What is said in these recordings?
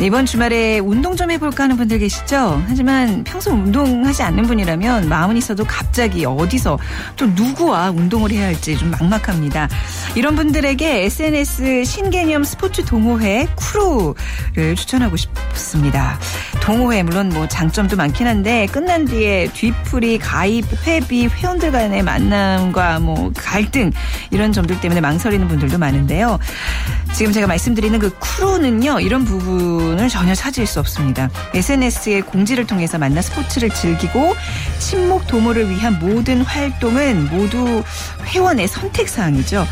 이번 주말에 운동 좀 해볼까 하는 분들 계시죠? 하지만 평소 운동하지 않는 분이라면 마음은 있어도 갑자기 어디서 또 누구와 운동을 해야 할지 좀 막막합니다. 이런 분들에게 SNS 신개념 스포츠 동호회 쿠루를 추천하고 싶습니다. 동호회 물론 뭐 장점도 많긴 한데 끝난 뒤에 뒤풀이, 가입, 회비, 회원들 간의 만남과 뭐 갈등 이런 점들 때문에 망설이는 분들도 많은데요. 지금 제가 말씀드리는 그 크루는요 이런 부분 을 전혀 찾을 수 없습니다. SNS의 공지를 통해서 만나 스포츠를 즐기고 친목 도모를 위한 모든 활동은 모두 회원의 선택 사항이죠.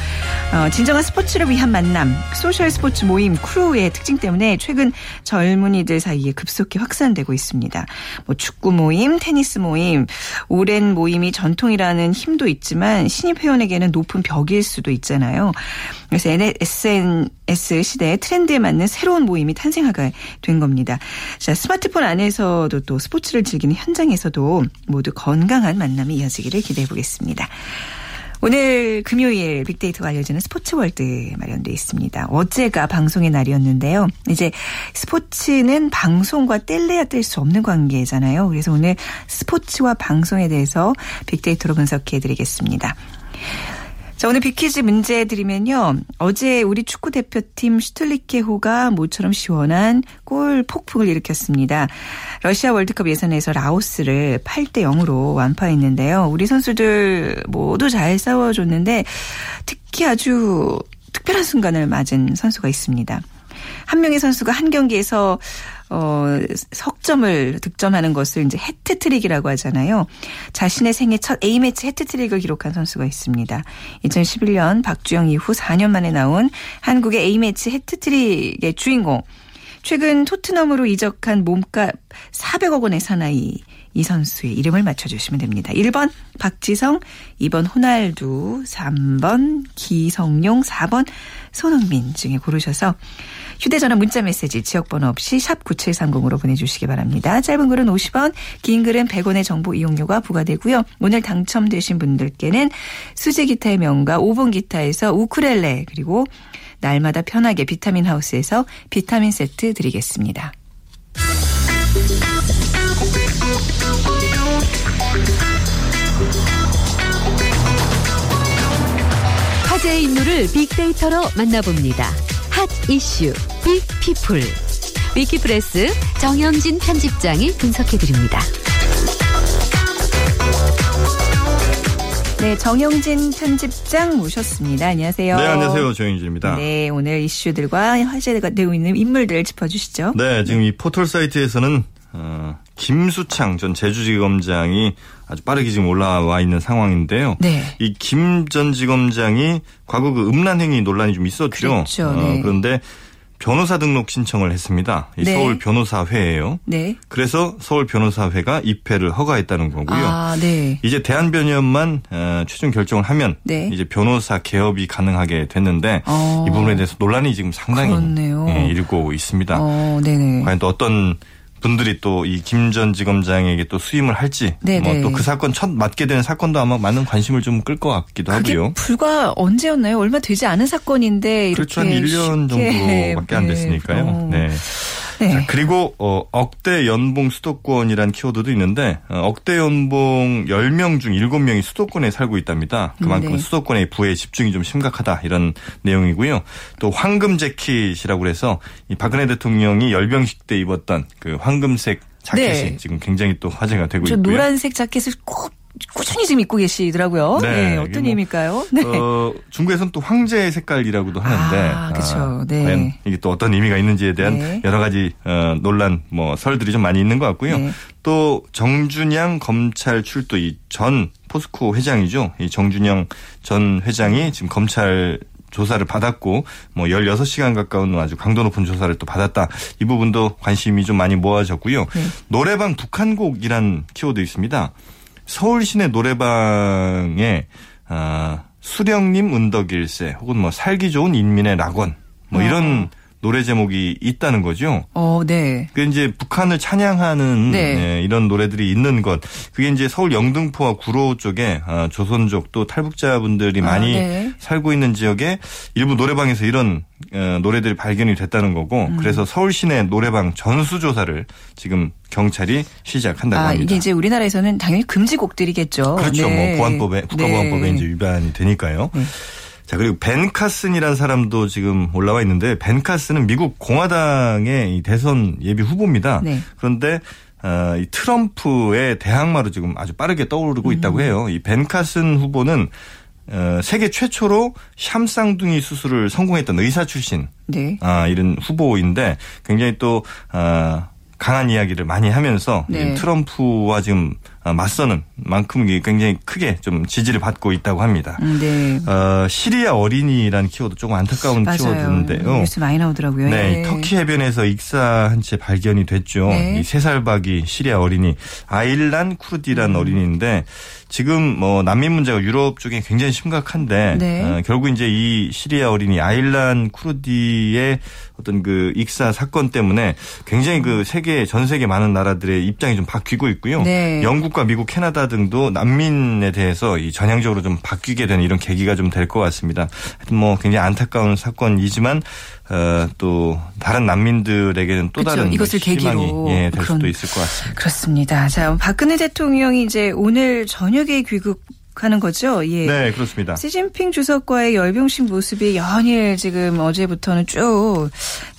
어, 진정한 스포츠를 위한 만남, 소셜 스포츠 모임 크루의 특징 때문에 최근 젊은이들 사이에 급속히 확산되고 있습니다. 뭐 축구 모임, 테니스 모임, 오랜 모임이 전통이라는 힘도 있지만 신입 회원에게는 높은 벽일 수도 있잖아요. 그래서 SNS 시대의 트렌드에 맞는 새로운 모임이 탄생하게 된 겁니다. 자, 스마트폰 안에서도 또 스포츠를 즐기는 현장에서도 모두 건강한 만남이 이어지기를 기대해 보겠습니다. 오늘 금요일 빅데이터가 알려주는 스포츠 월드 마련되어 있습니다. 어제가 방송의 날이었는데요. 이제 스포츠는 방송과 뗄래야 뗄 수 없는 관계잖아요. 그래서 오늘 스포츠와 방송에 대해서 빅데이터로 분석해 드리겠습니다. 자, 오늘 빅퀴즈 문제 드리면요. 어제 우리 축구 대표팀 슈틀리케호가 모처럼 시원한 골 폭풍을 일으켰습니다. 러시아 월드컵 예선에서 라오스를 8대 0으로 완파했는데요. 우리 선수들 모두 잘 싸워줬는데 특히 아주 특별한 순간을 맞은 선수가 있습니다. 한 명의 선수가 한 경기에서 어, 석점을 득점하는 것을 이제 해트트릭이라고 하잖아요. 자신의 생애 첫 A매치 해트트릭을 기록한 선수가 있습니다. 2011년 박주영 이후 4년 만에 나온 한국의 A매치 해트트릭의 주인공. 최근 토트넘으로 이적한 몸값 400억 원의 사나이 이 선수의 이름을 맞춰주시면 됩니다. 1번 박지성, 2번 호날두, 3번 기성용, 4번 손흥민 중에 고르셔서 휴대전화 문자메시지 지역번호 없이 샵 9730으로 보내주시기 바랍니다. 짧은 글은 50원, 긴 글은 100원의 정보 이용료가 부과되고요. 오늘 당첨되신 분들께는 수제 기타의 명가 5번 기타에서 우크렐레 그리고 날마다 편하게 비타민 하우스에서 비타민 세트 드리겠습니다. 화제의 인물을 빅데이터로 만나봅니다. 핫 이슈 빅피플 위키프레스 정영진 편집장이 분석해드립니다. 네, 정영진 편집장 모셨습니다. 안녕하세요. 네, 안녕하세요. 정영진입니다. 네, 오늘 이슈들과 화제가 되고 있는 인물들 짚어주시죠. 네, 지금 이 포털 사이트에서는 어, 김수창 전 제주지검장이 아주 빠르게 지금 올라와 있는 상황인데요. 네. 이 김 전 지검장이 과거 그 음란행위 논란이 좀 있었죠. 그렇죠. 네. 어, 그런데 변호사 등록 신청을 했습니다. 이 네. 서울 변호사회예요. 네. 그래서 서울 변호사회가 입회를 허가했다는 거고요. 아, 네. 이제 대한변협만 어, 최종 결정을 하면 네. 이제 변호사 개업이 가능하게 됐는데 어. 이 부분에 대해서 논란이 지금 상당히. 예, 일고 있습니다. 어, 네네. 과연 또 어떤 분들이 또 이 김 전 지검장에게 또 수임을 할지. 뭐 또 그 사건 첫 맡게 되는 사건도 아마 많은 관심을 좀 끌 것 같기도 하고요. 불과 언제였나요? 얼마 되지 않은 사건인데 이렇게 그렇죠. 한 1년 쉽게, 정도밖에 안 네, 됐으니까요. 어. 네. 네. 자, 그리고 어, 억대 연봉 수도권이란 키워드도 있는데 어, 억대 연봉 10명 중 7명이 수도권에 살고 있답니다. 그만큼 네. 수도권의 부의 집중이 좀 심각하다 이런 내용이고요. 또 황금 재킷이라고 그래서 이 박근혜 대통령이 열병식 때 입었던 그 황금색 자켓이 네. 지금 굉장히 또 화제가 되고 저 있고요. 노란색 자켓을 꼭 꾸준히 지금 입고 계시더라고요. 네, 네, 어떤 뭐, 의미일까요? 네. 어, 중국에서는 또 황제 색깔이라고도 하는데 아, 그쵸. 네. 과연 이게 또 어떤 의미가 있는지에 대한 네. 여러 가지 어, 논란 뭐 설들이 좀 많이 있는 것 같고요. 네. 또 정준영 검찰 출두 이 전 포스코 회장이죠. 이 정준영 전 회장이 지금 검찰 조사를 받았고 뭐 16시간 가까운 아주 강도 높은 조사를 또 받았다. 이 부분도 관심이 좀 많이 모아졌고요. 네. 노래방 북한곡이란 키워드 있습니다. 서울 시내 노래방에 아, 수령님 은덕일세 혹은 뭐 살기 좋은 인민의 낙원 뭐 이런 노래 제목이 있다는 거죠. 어, 네. 그 이제 북한을 찬양하는 네. 예, 이런 노래들이 있는 것. 그게 이제 서울 영등포와 구로 쪽에 아, 조선족 또 탈북자분들이 아, 많이 네. 살고 있는 지역에 일부 노래방에서 이런 어, 노래들이 발견이 됐다는 거고 음. 그래서 서울 시내 노래방 전수 조사를 지금 경찰이 시작한다고 아, 합니다. 이게 이제 우리나라에서는 당연히 금지곡들이겠죠. 그렇죠. 네. 뭐 보안법에 국가보안법에 네. 이제 위반이 되니까요. 네. 자 그리고 벤 카슨이라는 사람도 지금 올라와 있는데 벤 카슨은 미국 공화당의 이 대선 예비 후보입니다. 네. 그런데 어, 이 트럼프의 대항마로 지금 아주 빠르게 떠오르고 음. 있다고 해요. 이 벤 카슨 후보는 어, 세계 최초로 샴쌍둥이 수술을 성공했던 의사 출신 네. 아, 이런 후보인데 굉장히 또 아, 강한 이야기를 많이 하면서 네. 이 트럼프와 지금 아, 맞서는 만큼 굉장히 크게 좀 지지를 받고 있다고 합니다. 음, 네. 어, 시리아 어린이라는 키워드 조금 안타까운 맞아요. 키워드인데요. 뉴스 많이 나오더라고요. 네, 예. 터키 해변에서 익사한 채 발견이 됐죠. 네. 이세살 박이 시리아 어린이 아일란 쿠르디란 음. 어린이인데 지금 뭐 난민 문제가 유럽 쪽에 굉장히 심각한데 네. 어, 결국 이제 이 시리아 어린이 아일란 쿠르디의 어떤 그 익사 사건 때문에 굉장히 그 세계 전 세계 많은 나라들의 입장이 좀 바뀌고 있고요. 네. 영국과 미국, 캐나다 등도 난민에 대해서 이 전향적으로 좀 바뀌게 되는 이런 계기가 좀 될 것 같습니다. 하여튼 뭐 굉장히 안타까운 사건이지만 어, 또 다른 난민들에게는 또 그쵸. 다른 이것을 계기로 예, 될 그런- 수도 있을 것 같습니다. 그렇습니다. 자, 박근혜 대통령이 이제 오늘 저녁 에 귀국 하는 거죠. 예. 네, 그렇습니다. 시진핑 주석과의 열병식 모습이 연일 지금 어제부터는 쭉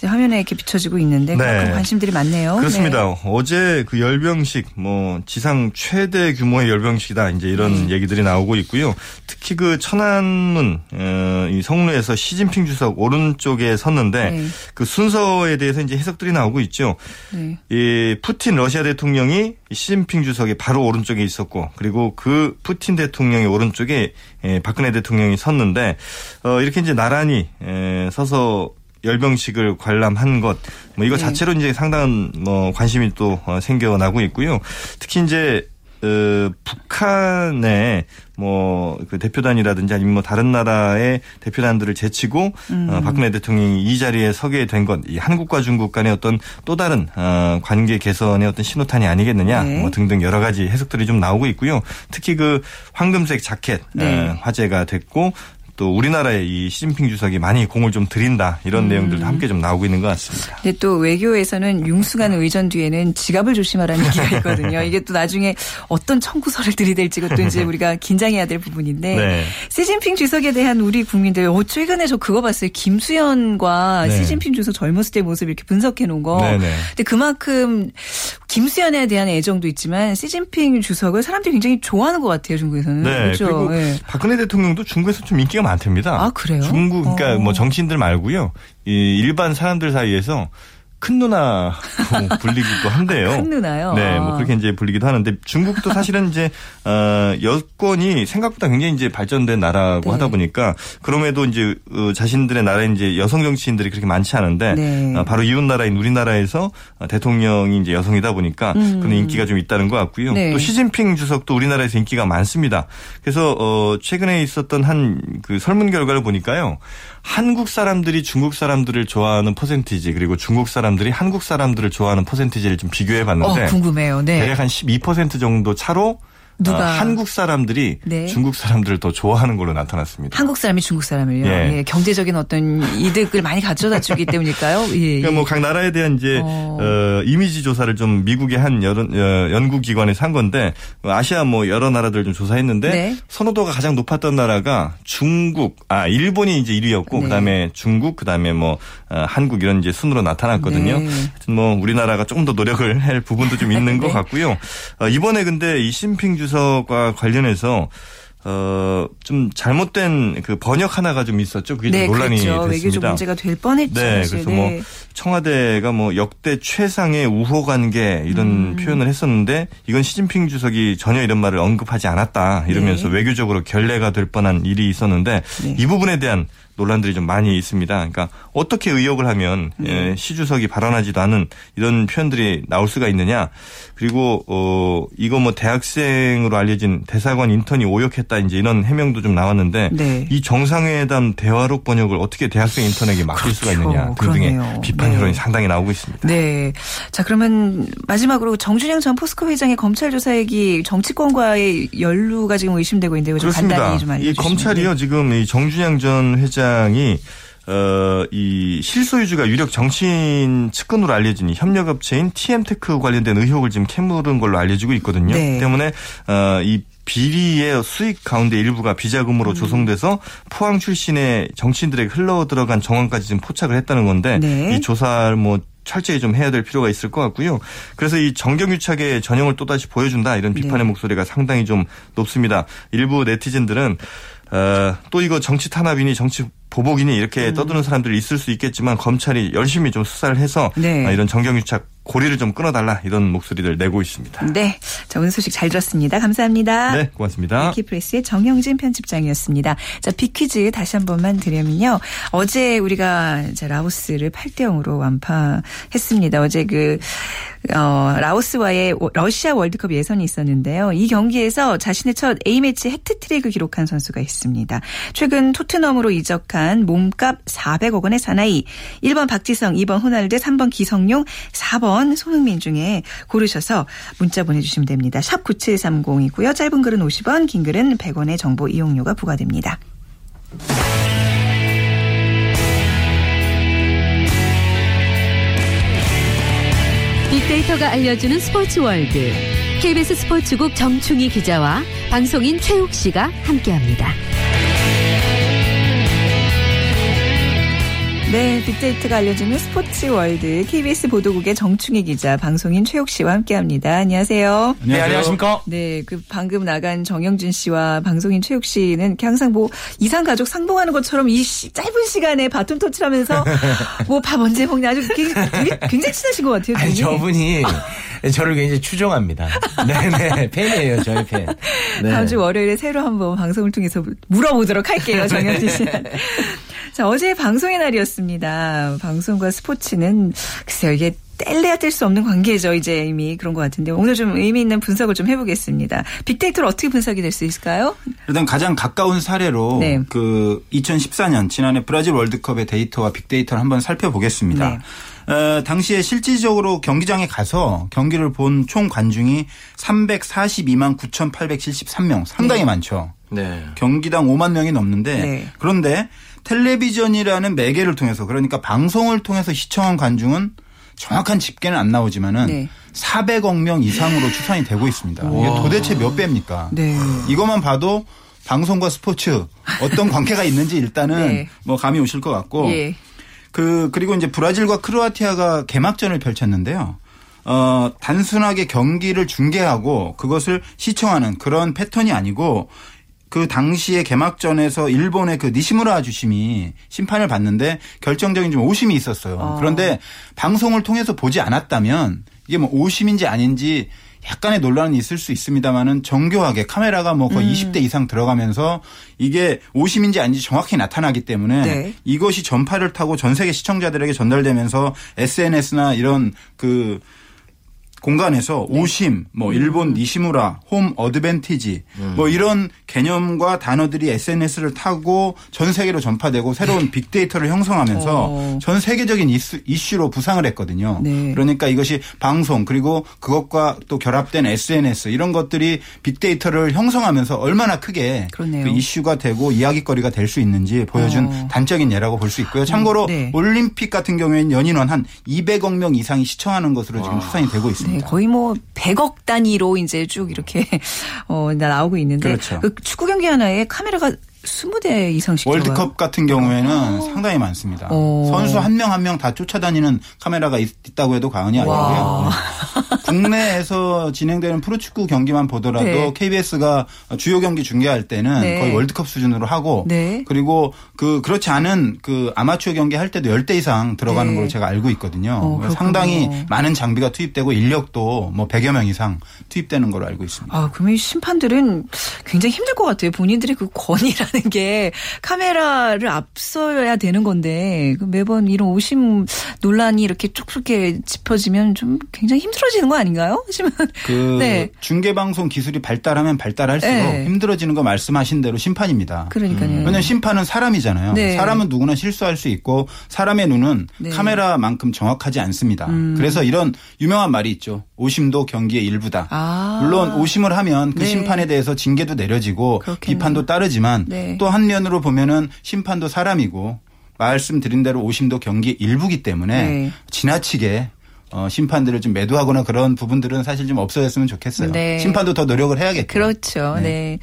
화면에 이렇게 비춰지고 있는데 네. 그만큼 관심들이 많네요. 그렇습니다. 어제 그 열병식 뭐 지상 최대 규모의 열병식이다 이제 이런 음. 얘기들이 나오고 있고요. 특히 그 천안문 어, 이 성루에서 시진핑 주석 오른쪽에 섰는데 네. 그 순서에 대해서 이제 해석들이 나오고 있죠. 네. 이 푸틴 러시아 대통령이 시진핑 주석의 바로 오른쪽에 있었고 그리고 그 푸틴 대통령의 오른쪽에 예, 박근혜 대통령이 섰는데 어, 이렇게 이제 나란히 에, 서서 열병식을 관람한 것, 뭐 이거 네. 자체로 이제 상당한 뭐 관심이 또 어, 생겨나고 있고요. 특히 이제 어, 북한의 뭐 그 대표단이라든지 아니면 뭐 다른 나라의 대표단들을 제치고 음. 어, 박근혜 대통령이 이 자리에 서게 된 것, 이 한국과 중국 간의 어떤 또 다른 어, 관계 개선의 어떤 신호탄이 아니겠느냐, 네. 뭐 등등 여러 가지 해석들이 좀 나오고 있고요. 특히 그 황금색 자켓 네. 어, 화제가 됐고. 또 우리나라에 이 시진핑 주석이 많이 공을 좀 들인다 이런 음. 내용들도 함께 좀 나오고 있는 것 같습니다. 근데 또 외교에서는 융숭한 의전 뒤에는 지갑을 조심하라는 얘기가 있거든요. 이게 또 나중에 어떤 청구서를 들이댈지 그것도 이제 우리가 긴장해야 될 부분인데 네. 시진핑 주석에 대한 우리 국민들 어, 최근에 저 그거 봤어요. 김수현과 네. 시진핑 주석 젊었을 때 모습 이렇게 분석해 놓은 거. 네네. 근데 그만큼 김수현에 대한 애정도 있지만 시진핑 주석을 사람들이 굉장히 좋아하는 것 같아요. 중국에서는. 네. 그렇죠. 그리고 네. 박근혜 대통령도 중국에서 좀 인기가 많답니다. 아, 그래요? 중국 그러니까 어. 뭐 정치인들 말고요. 이 일반 사람들 사이에서 큰 누나로 불리기도 한데요. 큰 누나요? 네, 뭐 아. 그렇게 이제 불리기도 하는데 중국도 사실은 이제 어 여권이 생각보다 굉장히 이제 발전된 나라고 네. 하다 보니까 그럼에도 이제 어, 자신들의 나라에 이제 여성 정치인들이 그렇게 많지 않은데 네. 어, 바로 이웃 나라인 우리나라에서 어, 대통령이 이제 여성이다 보니까 음. 그런 인기가 좀 있다는 것 같고요. 네. 또 시진핑 주석도 우리나라에서 인기가 많습니다. 그래서 어 최근에 있었던 한 그 설문 결과를 보니까요. 한국 사람들이 중국 사람들을 좋아하는 퍼센티지 그리고 중국 사람 들이 한국 사람들을 좋아하는 퍼센티지를 좀 비교해 어, 봤는데 궁금해요. 네. 대략 한 12% 정도 차로 누가? 어, 한국 사람들이 네. 중국 사람들을 더 좋아하는 걸로 나타났습니다. 한국 사람이 중국 사람을요. 예. 예, 경제적인 어떤 이득을 많이 가져다 주기 때문일까요? 예. 그러니까 뭐 각 나라에 대한 이제 어. 어. 이미지 조사를 좀 미국의 한 여러, 어, 연구 기관에서 한 건데 아시아 뭐 여러 나라들 좀 조사했는데 네. 선호도가 가장 높았던 나라가 중국, 아 일본이 이제 1위였고 네. 그다음에 중국, 그다음에 뭐 어, 한국 이런 이제 순으로 나타났거든요. 네. 뭐 우리나라가 조금 더 노력을 할 부분도 좀 있는 것 네. 같고요. 어, 이번에 근데 이 심핑 주 석과 관련해서 어, 좀 잘못된 그 번역 하나가 좀 있었죠. 그게 좀 네, 논란이 그렇죠. 됐습니다. 문제가 될 뻔했죠. 네, 사실. 그래서 뭐 청와대가 뭐 역대 최상의 우호 관계 이런 음. 표현을 했었는데 이건 시진핑 주석이 전혀 이런 말을 언급하지 않았다 이러면서 네. 외교적으로 결례가 될 뻔한 일이 있었는데 네. 이 부분에 대한 논란들이 좀 많이 있습니다. 그러니까 어떻게 의혹을 하면 예, 시 주석이 발언하지도 않은 이런 표현들이 나올 수가 있느냐. 그리고 어 이거 뭐 대학생으로 알려진 대사관 인턴이 오역했다 이제 이런 해명도 좀 나왔는데 네. 이 정상회담 대화록 번역을 어떻게 대학생 인턴에게 맡길 수가 그렇죠. 있느냐 등등의 그러네요. 비판 네. 여론이 상당히 나오고 있습니다. 네. 자, 그러면 마지막으로 정준영 전 포스코 회장의 검찰 조사액이 정치권과의 연루가 지금 의심되고 있는데 좀 그렇습니다. 간단히 좀 알려주시면. 이 검찰이요 지금 이 정준영 전 회장 이 어, 이 실소유주가 유력 정치인 측근으로 알려진 이 협력업체인 TM테크 관련된 의혹을 지금 캐물은 걸로 알려지고 있거든요. 네. 때문에 어, 이 비리의 수익 가운데 일부가 비자금으로 음. 조성돼서 포항 출신의 정치인들에게 흘러 들어간 정황까지 지금 포착을 했다는 건데 네. 이 조사를 뭐 철저히 좀 해야 될 필요가 있을 것 같고요. 그래서 이 정경유착의 전형을 또다시 보여준다 이런 비판의 네. 목소리가 상당히 좀 높습니다. 일부 네티즌들은 어, 또 이거 정치 탄압이니 정치 보복이니 음. 이렇게 떠드는 사람들이 있을 수 있겠지만 검찰이 열심히 좀 수사를 해서 네. 아, 이런 정경유착 고리를 좀 끊어달라 이런 목소리를 내고 있습니다. 네. 자, 오늘 소식 잘 들었습니다. 감사합니다. 네, 고맙습니다. 위키프레스의 정영진 편집장이었습니다. 자, 빅퀴즈 다시 한 번만 드리면요. 어제 우리가 이제 라오스를 8대 0으로 완파했습니다. 어제 그, 어, 라오스와의 러시아 월드컵 예선이 있었는데요. 이 경기에서 자신의 첫 A매치 해트트릭을 기록한 선수가 있습니다. 최근 토트넘으로 이적한 몸값 400억 원의 사나이. 1번 박지성, 2번 호날두, 3번 기성용, 4번 손흥민 중에 고르셔서 문자 보내주시면 됩니다. 샵 9730이고요. 짧은 글은 50원, 긴 글은 100원의 정보 이용료가 부과됩니다. 빅데이터가 알려주는 스포츠 월드. KBS 스포츠국 정충희 기자와 방송인 최욱 씨가 함께합니다. 네, 빅데이터가 알려주는 스포츠 월드 KBS 보도국의 정충희 기자, 방송인 최욱 씨와 함께합니다. 안녕하세요. 네, 안녕하십니까? 네, 그 방금 나간 정영진 씨와 방송인 최욱 씨는 항상 뭐 이산 가족 상봉하는 것처럼 이 시- 짧은 시간에 바톤 터치하면서 뭐 밥 언제 먹냐 아주 굉장히, 굉장히 친하신 것 같아요. 아니. 저분이 저를 굉장히 추종합니다. 네네, 팬이에요, 저희 팬. 네. 다음 주 월요일에 새로 한번 방송을 통해서 물어보도록 할게요, 정영진 씨. 자, 어제 방송의 날이었습니다. 방송과 스포츠는 글쎄요, 이게 뗄래야 뗄 수 없는 관계죠. 이제 이미 그런 것 같은데 오늘 좀 의미 있는 분석을 좀 해보겠습니다. 빅데이터로 어떻게 분석이 될 수 있을까요? 일단 가장 가까운 사례로 네. 그 2014년 지난해 브라질 월드컵의 데이터와 빅데이터를 한번 살펴보겠습니다. 네. 어, 당시에 실질적으로 경기장에 가서 경기를 본 총 관중이 342만 9,873명 상당히 많죠. 네. 경기당 5만 명이 넘는데 네. 그런데 텔레비전이라는 매개를 통해서 그러니까 방송을 통해서 시청한 관중은 정확한 집계는 안 나오지만은 네. 400억 명 이상으로 추산이 되고 있습니다. 이게 도대체 몇 배입니까? 네. 이것만 봐도 방송과 스포츠 어떤 관계가 있는지 일단은 네. 뭐 감이 오실 것 같고 예. 그 그리고 이제 브라질과 크로아티아가 개막전을 펼쳤는데요. 어 단순하게 경기를 중계하고 그것을 시청하는 그런 패턴이 아니고 그 당시에 개막전에서 일본의 그 니시무라 주심이 심판을 받는데 결정적인 좀 오심이 있었어요. 어. 그런데 방송을 통해서 보지 않았다면 이게 뭐 오심인지 아닌지 약간의 논란이 있을 수 있습니다만은 정교하게 카메라가 뭐 음. 거의 20대 이상 들어가면서 이게 오심인지 아닌지 정확히 나타나기 때문에 네. 이것이 전파를 타고 전 세계 시청자들에게 전달되면서 SNS나 이런 그 공간에서 네. 오심, 뭐 음. 일본 니시무라, 홈 어드밴티지 뭐 이런 개념과 단어들이 SNS를 타고 전 세계로 전파되고 새로운 빅데이터를 형성하면서 어. 전 세계적인 이슈, 이슈로 부상을 했거든요. 네. 그러니까 이것이 방송 그리고 그것과 또 결합된 SNS 이런 것들이 빅데이터를 형성하면서 얼마나 크게. 그 이슈가 되고 이야기거리가 될 수 있는지 보여준 어. 단적인 예라고 볼 수 있고요. 참고로 네. 올림픽 같은 경우에는 연인원 한 200억 명 이상이 시청하는 것으로 지금 추산이 되고 있습니다. 네, 거의 뭐 100억 단위로 이제 쭉 이렇게 어 나오고 있는데 그렇죠. 그 축구 경기 하나에 카메라가 20대 이상씩 월드컵 들어가요? 같은 경우에는 상당히 많습니다. 어. 선수 한 명 한 명 다 쫓아다니는 카메라가 있, 다고 해도 과언이 와. 아니고요. 네. 국내에서 진행되는 프로축구 경기만 보더라도 네. KBS가 주요 경기 중계할 때는 네. 거의 월드컵 수준으로 하고 네. 그리고 그 그렇지 않은 그 아마추어 경기 할 때도 10대 이상 들어가는 네. 걸로 제가 알고 있거든요. 어. 상당히 많은 장비가 투입되고 인력도 뭐 100여 명 이상 투입되는 걸로 알고 있습니다. 아, 그러면 이 심판들은 굉장히 힘들 것 같아요. 본인들의 그 권위라는 방송이라는 게 카메라를 앞서야 되는 건데 그 매번 이런 오심 논란이 이렇게 촉촉하게 짚어지면 좀 굉장히 힘들어지는 거 아닌가요? 하지만 그 네. 중계 방송 기술이 발달하면 발달할수록 네. 힘들어지는 거 말씀하신 대로 심판입니다. 그러니까요. 왜냐하면 심판은 사람이잖아요. 네. 사람은 누구나 실수할 수 있고 사람의 눈은 네. 음. 카메라만큼 정확하지 않습니다. 그래서 이런 유명한 말이 있죠. 오심도 경기의 일부다. 아. 물론 오심을 하면 그 네. 심판에 대해서 징계도 내려지고 그렇겠네요. 비판도 따르지만 네. 또 한 면으로 보면은 심판도 사람이고 말씀드린 대로 오심도 경기의 일부기 때문에 네. 지나치게 어, 심판들을 좀 매도하거나 그런 부분들은 사실 좀 없어졌으면 좋겠어요. 네. 심판도 더 노력을 해야겠죠. 그렇죠. 네.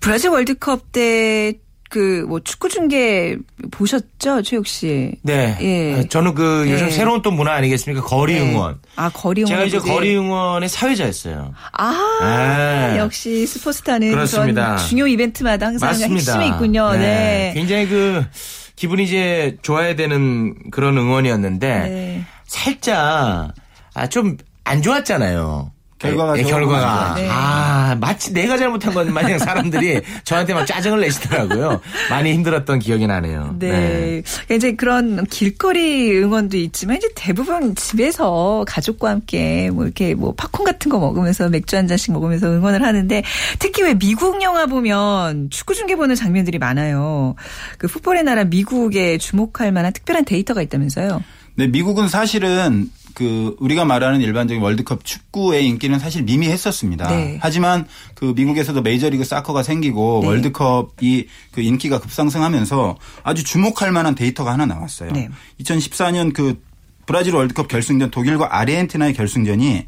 브라질 월드컵 때 그 뭐 축구 중계 보셨죠, 최욱 씨? 네. 예. 아, 저는 그 요즘 네. 새로운 또 문화 아니겠습니까? 거리 네. 응원. 아 거리 응원. 제가 이제. 거리 응원의 사회자였어요. 아 네. 역시 스포츠타는 그렇습니다. 중요 이벤트마다 항상 맞습니다. 핵심이 있군요. 네. 굉장히 그 기분이 이제 좋아야 되는 그런 응원이었는데 네. 살짝 아, 좀 안 좋았잖아요. 결과가 예, 좋은 결과가 건 네. 아 마치 내가 잘못한 것 마냥 사람들이 저한테 막 짜증을 내시더라고요. 많이 힘들었던 기억이 나네요. 네. 그러니까 이제 그런 길거리 응원도 있지만 이제 대부분 집에서 가족과 함께 뭐 이렇게 뭐 팝콘 같은 거 먹으면서 맥주 한 잔씩 먹으면서 응원을 하는데 특히 왜 미국 영화 보면 축구 중계 보는 장면들이 많아요. 그 풋볼의 나라 미국에 주목할 만한 특별한 데이터가 있다면서요. 네, 미국은 사실은 그 우리가 말하는 일반적인 월드컵 축구의 인기는 사실 미미했었습니다. 네. 하지만 그 미국에서도 메이저리그 사커가 생기고 네. 월드컵이 그 인기가 급상승하면서 아주 주목할 만한 데이터가 하나 나왔어요. 네. 2014년 그 브라질 월드컵 결승전 독일과 아르헨티나의 결승전이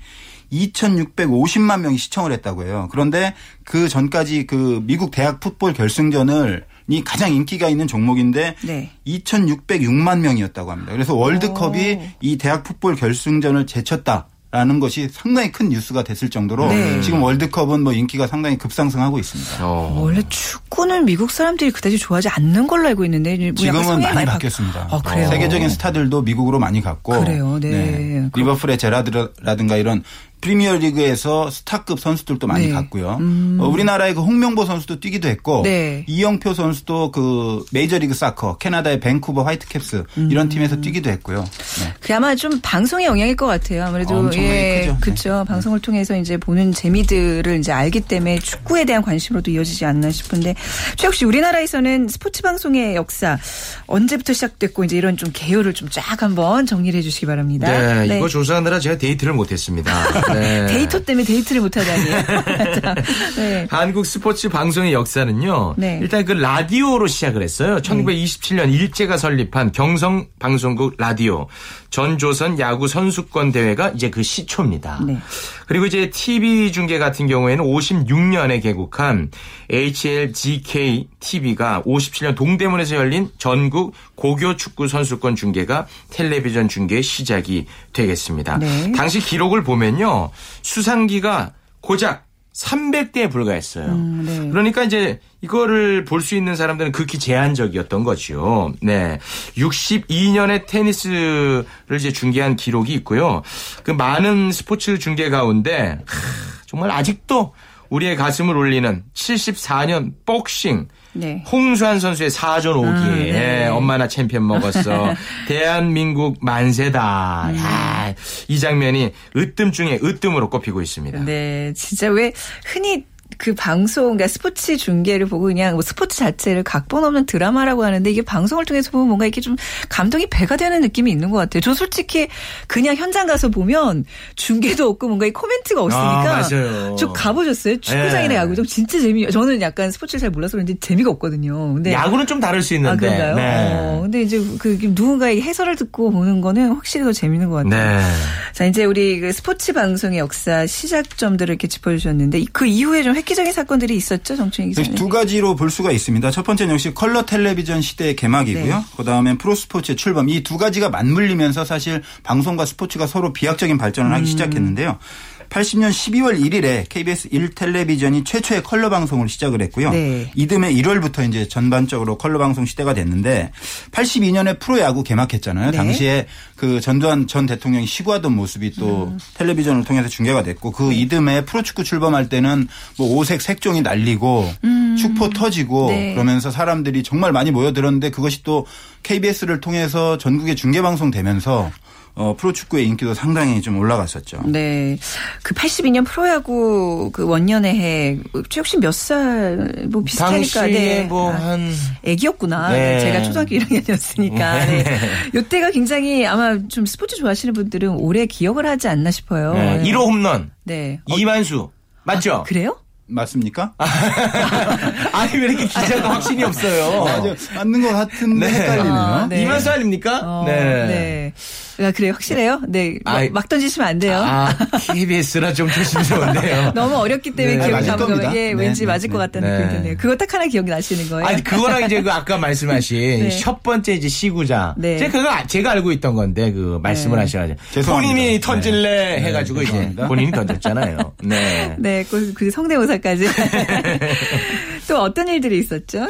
2,650만 명이 시청을 했다고 해요. 그런데 그 전까지 그 미국 대학 풋볼 결승전을 이 가장 인기가 있는 종목인데 네. 2,606만 명이었다고 합니다. 그래서 월드컵이 이 대학 풋볼 결승전을 제쳤다. 라는 것이 상당히 큰 뉴스가 됐을 정도로 네. 지금 월드컵은 뭐 인기가 상당히 급상승하고 있습니다. 어. 원래 축구는 미국 사람들이 그다지 좋아하지 않는 걸로 알고 있는데 뭐 지금은 많이 바- 바뀌었습니다. 아, 그래요? 세계적인 스타들도 미국으로 많이 갔고. 그래요, 네. 리버풀의 제라드라든가 이런 프리미어 리그에서 스타급 선수들도 많이 네. 갔고요. 어, 우리나라의 그 홍명보 선수도 뛰기도 했고 네. 이영표 선수도 그 메이저리그 사커 캐나다의 밴쿠버 화이트캡스 이런 팀에서 뛰기도 했고요. 네. 그 아마 좀 방송의 영향일 것 같아요. 아무래도 엄청나게 예, 크죠. 네. 그렇죠. 방송을 통해서 이제 보는 재미들을 이제 알기 때문에 축구에 대한 관심으로도 이어지지 않나 싶은데 최욱 씨 우리나라에서는 스포츠 방송의 역사 언제부터 시작됐고 이제 이런 좀 개요를 좀 쫙 한번 정리를 해주시기 바랍니다. 네, 이거 조사하느라 제가 데이트를 못했습니다. 네. 데이터 때문에 데이트를 못하다니. 자, 네. 한국 스포츠 방송의 역사는요. 네. 일단 그 라디오로 시작을 했어요. 1927년 일제가 설립한 경성 방송국 라디오 전 조선 야구 선수권 대회가 이제 그 시초입니다. 네. 그리고 이제 TV 중계 같은 경우에는 56년에 개국한 HLGK TV가 57년 동대문에서 열린 전국 고교 축구 선수권 중계가 텔레비전 중계의 시작이 되겠습니다. 네. 당시 기록을 보면요. 수상기가 고작 300대에 불과했어요. 음, 네. 그러니까 이제 이거를 볼 수 있는 사람들은 극히 제한적이었던 거죠. 네. 62년에 테니스를 이제 중계한 기록이 있고요. 그 많은 스포츠 중계 가운데 하, 정말 아직도 우리의 가슴을 울리는 74년 복싱 네. 홍수환 선수의 4전 5기. 아, 네. 엄마나 챔피언 먹었어. 대한민국 만세다. 음. 야, 이 장면이 으뜸 중에 으뜸으로 꼽히고 있습니다. 네, 진짜 왜 흔히 그 방송, 그러니까 스포츠 중계를 보고 그냥 뭐 스포츠 자체를 각본 없는 드라마라고 하는데 이게 방송을 통해서 보면 뭔가 이렇게 좀 감동이 배가 되는 느낌이 있는 것 같아요. 저 솔직히 그냥 현장 가서 보면 중계도 없고 뭔가 이 코멘트가 없으니까. 아, 맞아요. 저 가보셨어요? 축구장이나 네. 야구장 진짜 재미. 저는 약간 스포츠를 잘 몰라서 그런지 재미가 없거든요. 근데 야구는 좀 다를 수아 있는데. 그런가요? 네. 어, 근데 이제 그 누군가의 해설을 듣고 보는 거는 확실히 더 재밌는 것 같아요. 네. 자, 이제 우리 그 스포츠 방송의 역사 시작점들을 이렇게 짚어주셨는데 그 이후에 좀 획기적인 사건들이 있었죠, 정춘희 기자님. 두 가지로 볼 수가 있습니다. 첫 번째는 역시 컬러 텔레비전 시대의 개막이고요. 네. 그다음엔 프로스포츠의 출범. 이 두 가지가 맞물리면서 사실 방송과 스포츠가 서로 비약적인 발전을 음. 하기 시작했는데요. 80년 12월 1일에 KBS 1텔레비전이 최초의 컬러 방송을 시작을 했고요. 네. 이듬해 1월부터 이제 전반적으로 컬러 방송 시대가 됐는데 82년에 프로야구 개막했잖아요. 네. 당시에 그 전두환 전 대통령이 시구하던 모습이 또 음. 텔레비전을 통해서 중계가 됐고 그 네. 이듬해 프로축구 출범할 때는 뭐 오색 색종이 날리고 축포 터지고 음. 네. 그러면서 사람들이 정말 많이 모여들었는데 그것이 또 KBS를 통해서 전국에 중계 방송 되면서 어, 프로축구의 인기도 상당히 좀 올라갔었죠. 네. 그 82년 프로야구 그 원년의 해, 최욱 씨몇 살, 뭐 비슷하니까. 당시에 네. 뭐 아, 한 애기였구나. 네. 제가 초등학교 1학년이었으니까. 네. 요때가 굉장히 아마 좀 스포츠 좋아하시는 분들은 오래 기억을 하지 않나 싶어요. 네, 1호 홈런 네. 이만수 맞죠? 그래요? 맞습니까? 아니 왜 이렇게 기자가 확신이 없어요? 맞아. 맞는 것 같은데 네. 헷갈리네요. 아, 네. 이만수 아닙니까? 어, 네. 아, 그래요. 확실해요? 네. 막, 아이. 막 던지시면 안 돼요. 아 KBS라 좀 조심스러운데요. 너무 어렸기 때문에 네, 기억이 겁니다. 거 예, 네, 왠지 네, 맞을 네. 것 같다는 네. 느낌이 드네요. 그거 딱 하나 기억이 나시는 거예요? 아니 그거랑 이제 그 아까 말씀하신 네. 첫 번째 이제 시구자. 네. 제가 그거 아- 제가 알고 있던 건데 그 말씀을 네. 하셔가지고 죄송합니다. 본인이 던질래 네. 해가지고 네, 이제. 본인이 던졌잖아요. 네. 네, 그, 그 성대모사까지. 또 어떤 일들이 있었죠?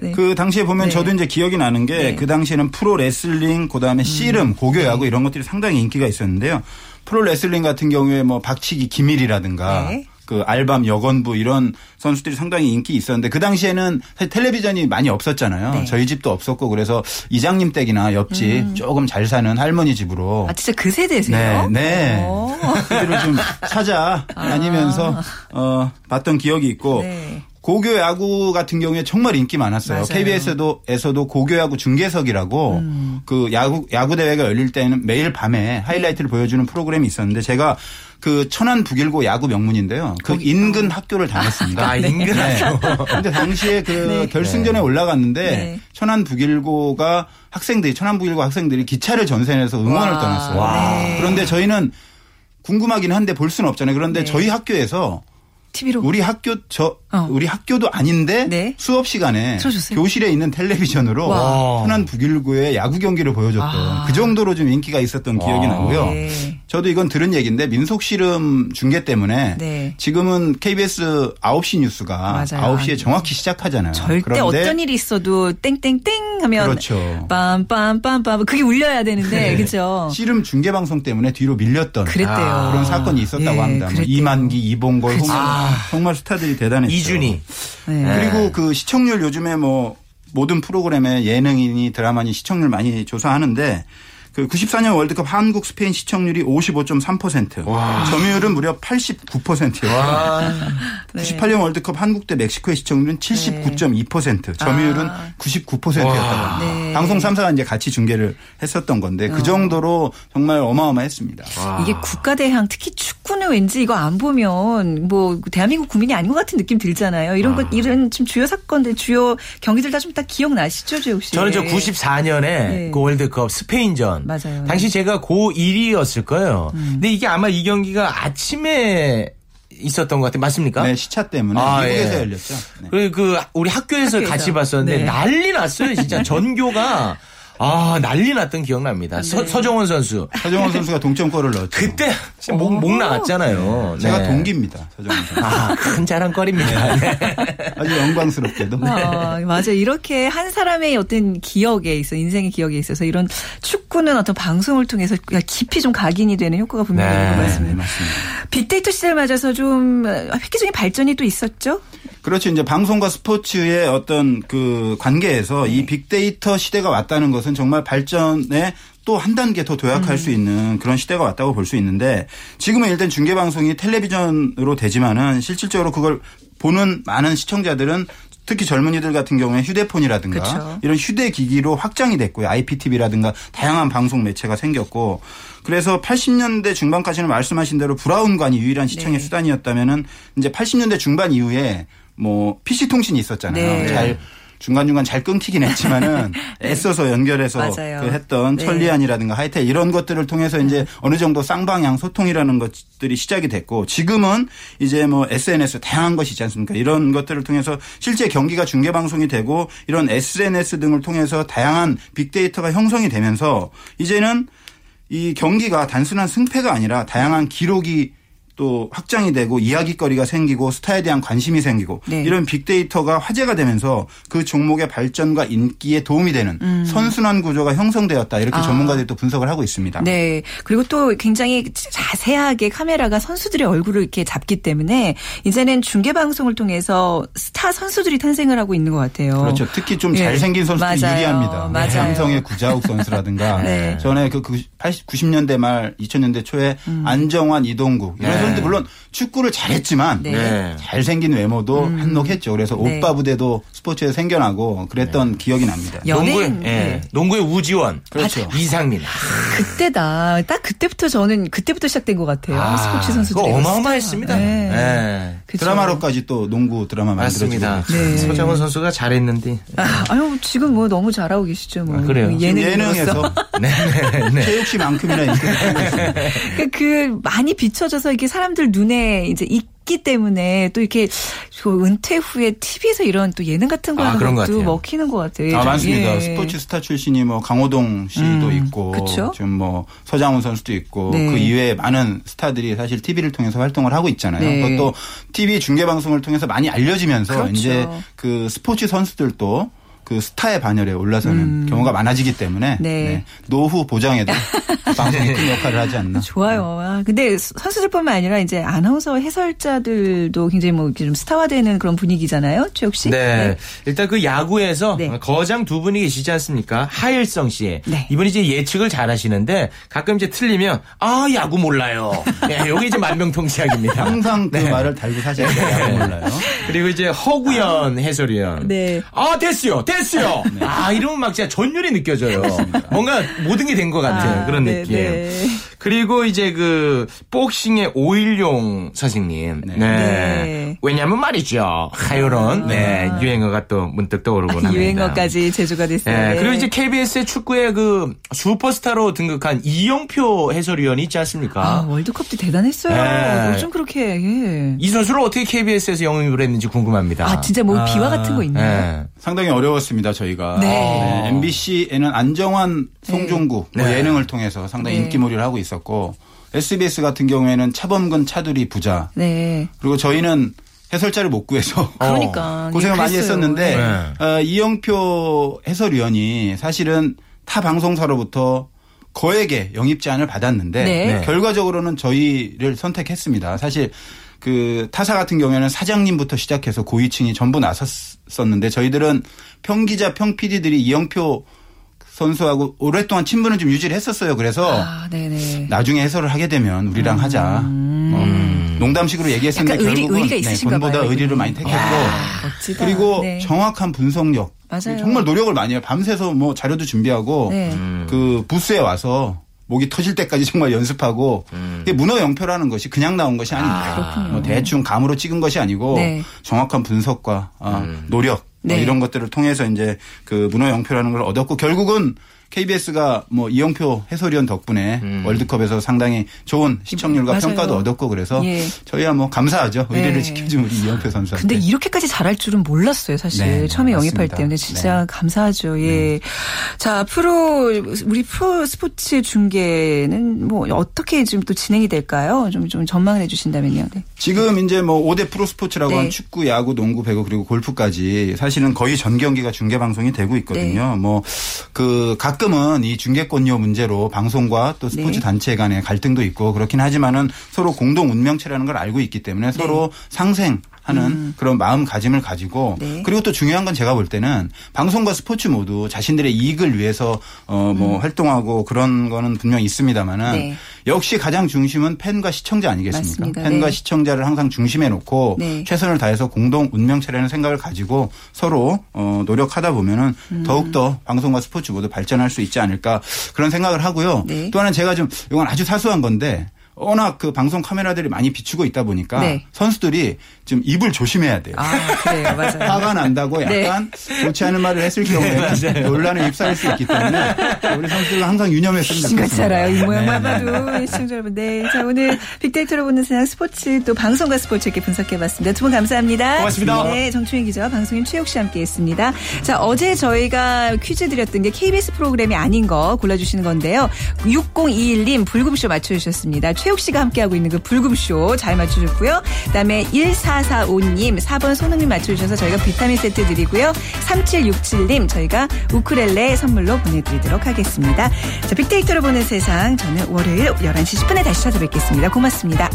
네. 그 당시에 보면 네. 저도 이제 기억이 나는 게 네. 그 당시에는 프로 레슬링 그 다음에 씨름, 고교야구 이런 것들이 상당히 인기가 있었는데요. 프로 레슬링 같은 경우에 뭐 박치기 김일이라든가 네. 그 알밤 여건부 이런 선수들이 상당히 인기 있었는데 그 당시에는 사실 텔레비전이 많이 없었잖아요. 네. 저희 집도 없었고 그래서 이장님 댁이나 옆집 조금 잘 사는 할머니 집으로 아, 진짜 그 세대세요? 네, 네. 오. 그들을 좀 찾아 다니면서 어, 봤던 기억이 있고 네. 고교 야구 같은 경우에 정말 인기 많았어요. 맞아요. KBS에도 에서도 고교 야구 중계석이라고 음. 그 야구 야구 대회가 열릴 때는 매일 밤에 하이라이트를 보여주는 프로그램이 있었는데 제가 그 천안 북일고 야구 명문인데요. 그 인근 학교를 다녔습니다. 아, 인근 학교. 근데 당시에 그 네. 결승전에 올라갔는데 네. 천안 북일고가 학생들이 천안 북일고 학생들이 기차를 전선해서 응원을 와. 떠났어요. 와. 네. 그런데 저희는 궁금하긴 한데 볼 수는 없잖아요. 그런데 네. 저희 학교에서 TV로. 우리 학교 저 어. 우리 학교도 아닌데 네. 수업 시간에 틀어줬어요? 교실에 있는 텔레비전으로 와. 천안 북일고의 야구 경기를 보여줬던 아. 그 정도로 좀 인기가 있었던 기억이 나고요. 네. 저도 이건 들은 얘기인데 민속 씨름 중계 때문에 네. 지금은 KBS 9시 뉴스가 맞아요. 9시에 정확히 시작하잖아요. 절대 그런데 어떤 일이 있어도 땡땡땡 하면 그렇죠. 빰빰빰빰 그게 울려야 되는데 그죠? 씨름 중계 방송 때문에 뒤로 밀렸던 그랬대요. 그런 사건이 있었다고 예, 합니다. 뭐. 이만기, 이봉걸. 홍 정말 스타들이 대단했죠. 이준희. 네. 그리고 그 시청률 요즘에 뭐 모든 프로그램에 예능이니 드라마니 시청률 많이 조사하는데 그 94년 월드컵 한국 스페인 시청률이 55.3%. 점유율은 무려 89%였어요. 와. 네. 98년 월드컵 한국 대 멕시코의 시청률은 79.2%, 점유율은 아. 99%였다고. 네. 방송 3사가 이제 같이 중계를 했었던 건데 그 정도로 정말 어마어마했습니다. 이게 국가 대항 특히 축구는 왠지 이거 안 보면 뭐 대한민국 국민이 아닌 것 같은 느낌 들잖아요. 이런 것 이런 지금 주요 사건들 주요 경기들 다 좀 다 기억나시죠, 조 혹시? 저는 저 94년에 네. 그 월드컵 스페인전. 맞아요. 당시 제가 고1이었을 거예요. 근데 이게 아마 이 경기가 아침에 있었던 것 같아요. 맞습니까? 네, 시차 때문에 아, 미국에서 예. 열렸죠. 네. 그리고 그 우리 학교에서, 학교에서. 같이 봤었는데 네. 난리 났어요. 진짜 전교가 아 난리 났던 기억납니다. 네. 서, 서정원 선수 서정원 선수가 동점골을 넣었죠. 그때 진짜 목, 목 나갔잖아요. 제가 네. 동기입니다. 서정원 선수. 아큰 자랑거리입니다. 네. 아주 영광스럽게도. 아, 맞아. 이렇게 한 사람의 어떤 기억에 있어, 인생의 기억에 있어서 이런 축구는 어떤 방송을 통해서 깊이 좀 각인이 되는 효과가 분명히 네. 있는 것 네, 같습니다. 맞습니다. 빅데이터 시대를 맞아서 좀 획기적인 발전이 또 있었죠? 그렇죠. 이제 방송과 스포츠의 어떤 그 관계에서 이 빅데이터 시대가 왔다는 것은 정말 발전에 또 한 단계 더 도약할 수 있는 그런 시대가 왔다고 볼 수 있는데 지금은 일단 중계 방송이 텔레비전으로 되지만은 실질적으로 그걸 보는 많은 시청자들은 특히 젊은이들 같은 경우에 휴대폰이라든가 그쵸. 이런 휴대 기기로 확장이 됐고요. IPTV라든가 다양한 방송 매체가 생겼고 그래서 80년대 중반까지는 말씀하신 대로 브라운관이 유일한 시청의 네. 수단이었다면은 이제 80년대 중반 이후에 뭐 PC 통신이 있었잖아요. 네. 잘 중간중간 잘 끊기긴 했지만은 애써서 연결해서. 그 했던 네. 천리안이라든가 하이텔 이런 것들을 통해서 이제 어느 정도 쌍방향 소통이라는 것들이 시작이 됐고 지금은 이제 뭐 SNS 다양한 것이지 않습니까? 이런 것들을 통해서 실제 경기가 중계 방송이 되고 이런 SNS 등을 통해서 다양한 빅데이터가 형성이 되면서 이제는 이 경기가 단순한 승패가 아니라 다양한 기록이 또 확장이 되고 이야기거리가 생기고 스타에 대한 관심이 생기고 네. 이런 빅데이터가 화제가 되면서 그 종목의 발전과 인기에 도움이 되는 선순환 구조가 형성되었다 이렇게 음. 아. 전문가들이 또 분석을 하고 있습니다. 네. 그리고 또 굉장히 자세하게 카메라가 선수들의 얼굴을 이렇게 잡기 때문에 이제는 중계 방송을 통해서 스타 선수들이 탄생을 하고 있는 것 같아요. 그렇죠. 특히 좀 예. 잘생긴 선수들이 맞아요. 유리합니다. 맞아요. 삼성의 구자욱 선수라든가 네. 전에 그 80, 90년대 말 2000년대 초에 안정환, 이동국 이런 네. 선수들 물론 축구를 잘했지만 네. 네. 잘생긴 외모도 한몫했죠. 그래서 네. 오빠 부대도 스포츠에 생겨나고 그랬던 기억이 납니다. 연예인, 농구의, 예. 네. 농구의 우지원. 그렇죠. 이상민. 그때다. 딱 그때부터 저는 그때부터 시작된 것 같아요. 아, 스포츠 선수들이. 그거 어마어마했습니다. 네. 네. 드라마로까지 또 농구 드라마 만들어지고 맞습니다. 네. 서장훈 선수가 잘했는데. 아, 아유, 지금 뭐 너무 잘하고 계시죠. 뭐. 아, 그래요? 지금 예능으로서. 예능에서 네네네. 최욱 씨만큼이나 있습니다. 그러니까 그 많이 비춰져서 이게 사람들 눈에 이제 있기 때문에 또 이렇게 그 은퇴 후에 TV에서 이런 또 예능 같은 거 아, 하는 것 것도 같아요. 먹히는 것 같아요. 아, 많습니다. 예. 스포츠 스타 출신이 뭐 강호동 씨도 있고 그쵸? 지금 뭐 서장훈 선수도 있고 네. 그 이외에 많은 스타들이 사실 TV를 통해서 활동을 하고 있잖아요. 네. 그것도 TV 중계 방송을 통해서 많이 알려지면서 그렇죠. 이제 그 스포츠 선수들도 그 스타의 반열에 올라서는 경우가 많아지기 때문에 음. 네. 네. 노후 보장에도 방송이 큰 역할을 하지 않나. 좋아요. 아, 근데 선수들뿐만 아니라 이제 아나운서 해설자들도 굉장히 뭐 이렇게 좀 스타화되는 그런 분위기잖아요. 최욱 씨. 네. 일단 그 야구에서 네. 거장 두 분이 계시지 않습니까? 하일성 씨. 네. 이분이 이제 예측을 잘 하시는데 가끔 이제 틀리면 아, 야구 몰라요. 네, 여기 이제 만병통치약입니다. 항상 그 네. 말을 달고 사셔야 돼요. 몰라요. 그리고 이제 허구연 해설위원. 네. 아, 됐어요. 됐 어요. 아, 이러면 막 진짜 전율이 느껴져요. 뭔가 모든 게 된 것 같은 아, 그런 네, 느낌. 네. 그리고 이제 그 복싱의 오일용 선생님. 네. 네. 왜냐면 말이죠. 하요런 네, 유행어가 또 문득 떠오르곤 합니다. 아. 유행어까지 제조가 됐어요. 네, 네. 그리고 이제 KBS의 축구의 그 슈퍼스타로 등극한 이영표 해설위원이 있지 않습니까? 아, 월드컵도 대단했어요. 네. 요즘 그렇게 예. 이 선수를 어떻게 KBS에서 영입을 했는지 궁금합니다. 아, 진짜 뭐 비화 같은 거 있나요? 네. 상당히 어려웠습니다, 저희가. 네. MBC에는 안정환, 송종구 뭐 네. 예능을 통해서 상당히 네. 인기몰이를 하고 있 었고 SBS 같은 경우에는 차범근, 차두리, 부자 네. 그리고 저희는 해설자를 못 구해서 그러니까 고생을 예, 많이. 했었는데 네. 어, 이영표 해설위원이 사실은 타 방송사로부터 거액의 영입 제안을 받았는데 네. 네. 결과적으로는 저희를 선택했습니다. 사실 그 타사 같은 경우에는 사장님부터 시작해서 고위층이 전부 나섰었는데 저희들은 평기자, 평PD들이 이영표 선수하고 오랫동안 친분을 좀 유지를 했었어요. 그래서 아, 네네. 나중에 해설을 하게 되면 우리랑 하자. 뭐 농담식으로 얘기했었는데 음. 의리- 결국은 의리가 네, 있으신가 돈보다 봐요, 의리를. 많이 택했고 멋지다. 그리고 네. 정확한 분석력 맞아요. 정말 노력을 많이 해요. 밤새서 뭐 자료도 준비하고 네. 그 부스에 와서 목이 터질 때까지 정말 연습하고 이게 문어 영표라는 것이 그냥 나온 것이 아닙니다. 그렇군요. 뭐 대충 감으로 찍은 것이 아니고 네. 정확한 분석과 아, 노력 뭐 네. 이런 것들을 통해서 이제 그 문어 영표라는 걸 얻었고 결국은 KBS가 뭐 이영표 해설위원 덕분에 월드컵에서 상당히 좋은 시청률과 맞아요. 평가도 얻었고 그래서 예. 저희야 뭐 감사하죠. 의리를 네. 지켜준 우리 이영표 선수한테. 근데 이렇게 잘할 줄은 몰랐어요, 사실. 네, 처음에 맞습니다. 영입할 때. 근데 진짜 네. 감사하죠. 예. 자, 프로, 우리 프로 스포츠 중계는 뭐 어떻게 지금 또 진행이 될까요? 좀, 좀 전망을 해 주신다면요. 네. 지금 이제 뭐 5대 프로 스포츠라고 네. 한 축구, 야구, 농구, 배구 그리고 골프까지 사실은 거의 전 경기가 중계 방송이 되고 있거든요. 네. 뭐그 가끔은 이 중계권료 문제로 방송과 또 스포츠 네. 단체 간의 갈등도 있고 그렇긴 하지만은 서로 공동 운명체라는 걸 알고 있기 때문에 서로 상생 하는 그런 마음가짐을 가지고 네. 그리고 또 중요한 건 제가 볼 때는 방송과 스포츠 모두 자신들의 이익을 위해서 어뭐 활동하고 그런 거는 분명 있습니다만은 네. 역시 가장 중심은 팬과 시청자 아니겠습니까? 맞습니다. 팬과 네. 시청자를 항상 중심에 놓고 네. 최선을 다해서 공동 운명체라는 생각을 가지고 서로 어 노력하다 보면은 음. 더욱더 방송과 스포츠 모두 발전할 수 있지 않을까 그런 생각을 하고요. 네. 또 하나 제가 좀 이건 아주 사소한 건데 워낙 그 방송 카메라들이 많이 비추고 있다 보니까 네. 선수들이 좀 입을 조심해야 돼요. 아, 그래요. 맞아요. 화가 난다고 네. 약간 좋지 않은 말을 했을 경우에는 논란에 휩싸일 수 있기 때문에 우리 선수들은 항상 유념했으면 좋겠습니다. 알아요. 이 모양만 네, 네, 네. 봐도 시청자 여러분. 네. 자, 오늘 빅데이터로 보는 세상 스포츠 또 방송과 스포츠 이렇게 분석해봤습니다. 두 분 감사합니다. 고맙습니다. 네. 정충희 기자와 방송인 최욱 씨 함께 했습니다. 자, 어제 저희가 퀴즈 드렸던 게 KBS 프로그램이 아닌 거 골라주시는 건데요. 6021님 불금쇼 맞춰주셨습니다. 최욱 씨가 함께하고 있는 그 불금쇼 잘 맞춰줬고요. 그다음에 1445님 4번 손흥민 맞춰주셔서 저희가 비타민 세트 드리고요. 3767님 저희가 우크렐레 선물로 보내드리도록 하겠습니다. 자 빅데이터로 보는 세상 저는 월요일 11시 10분에 다시 찾아뵙겠습니다. 고맙습니다.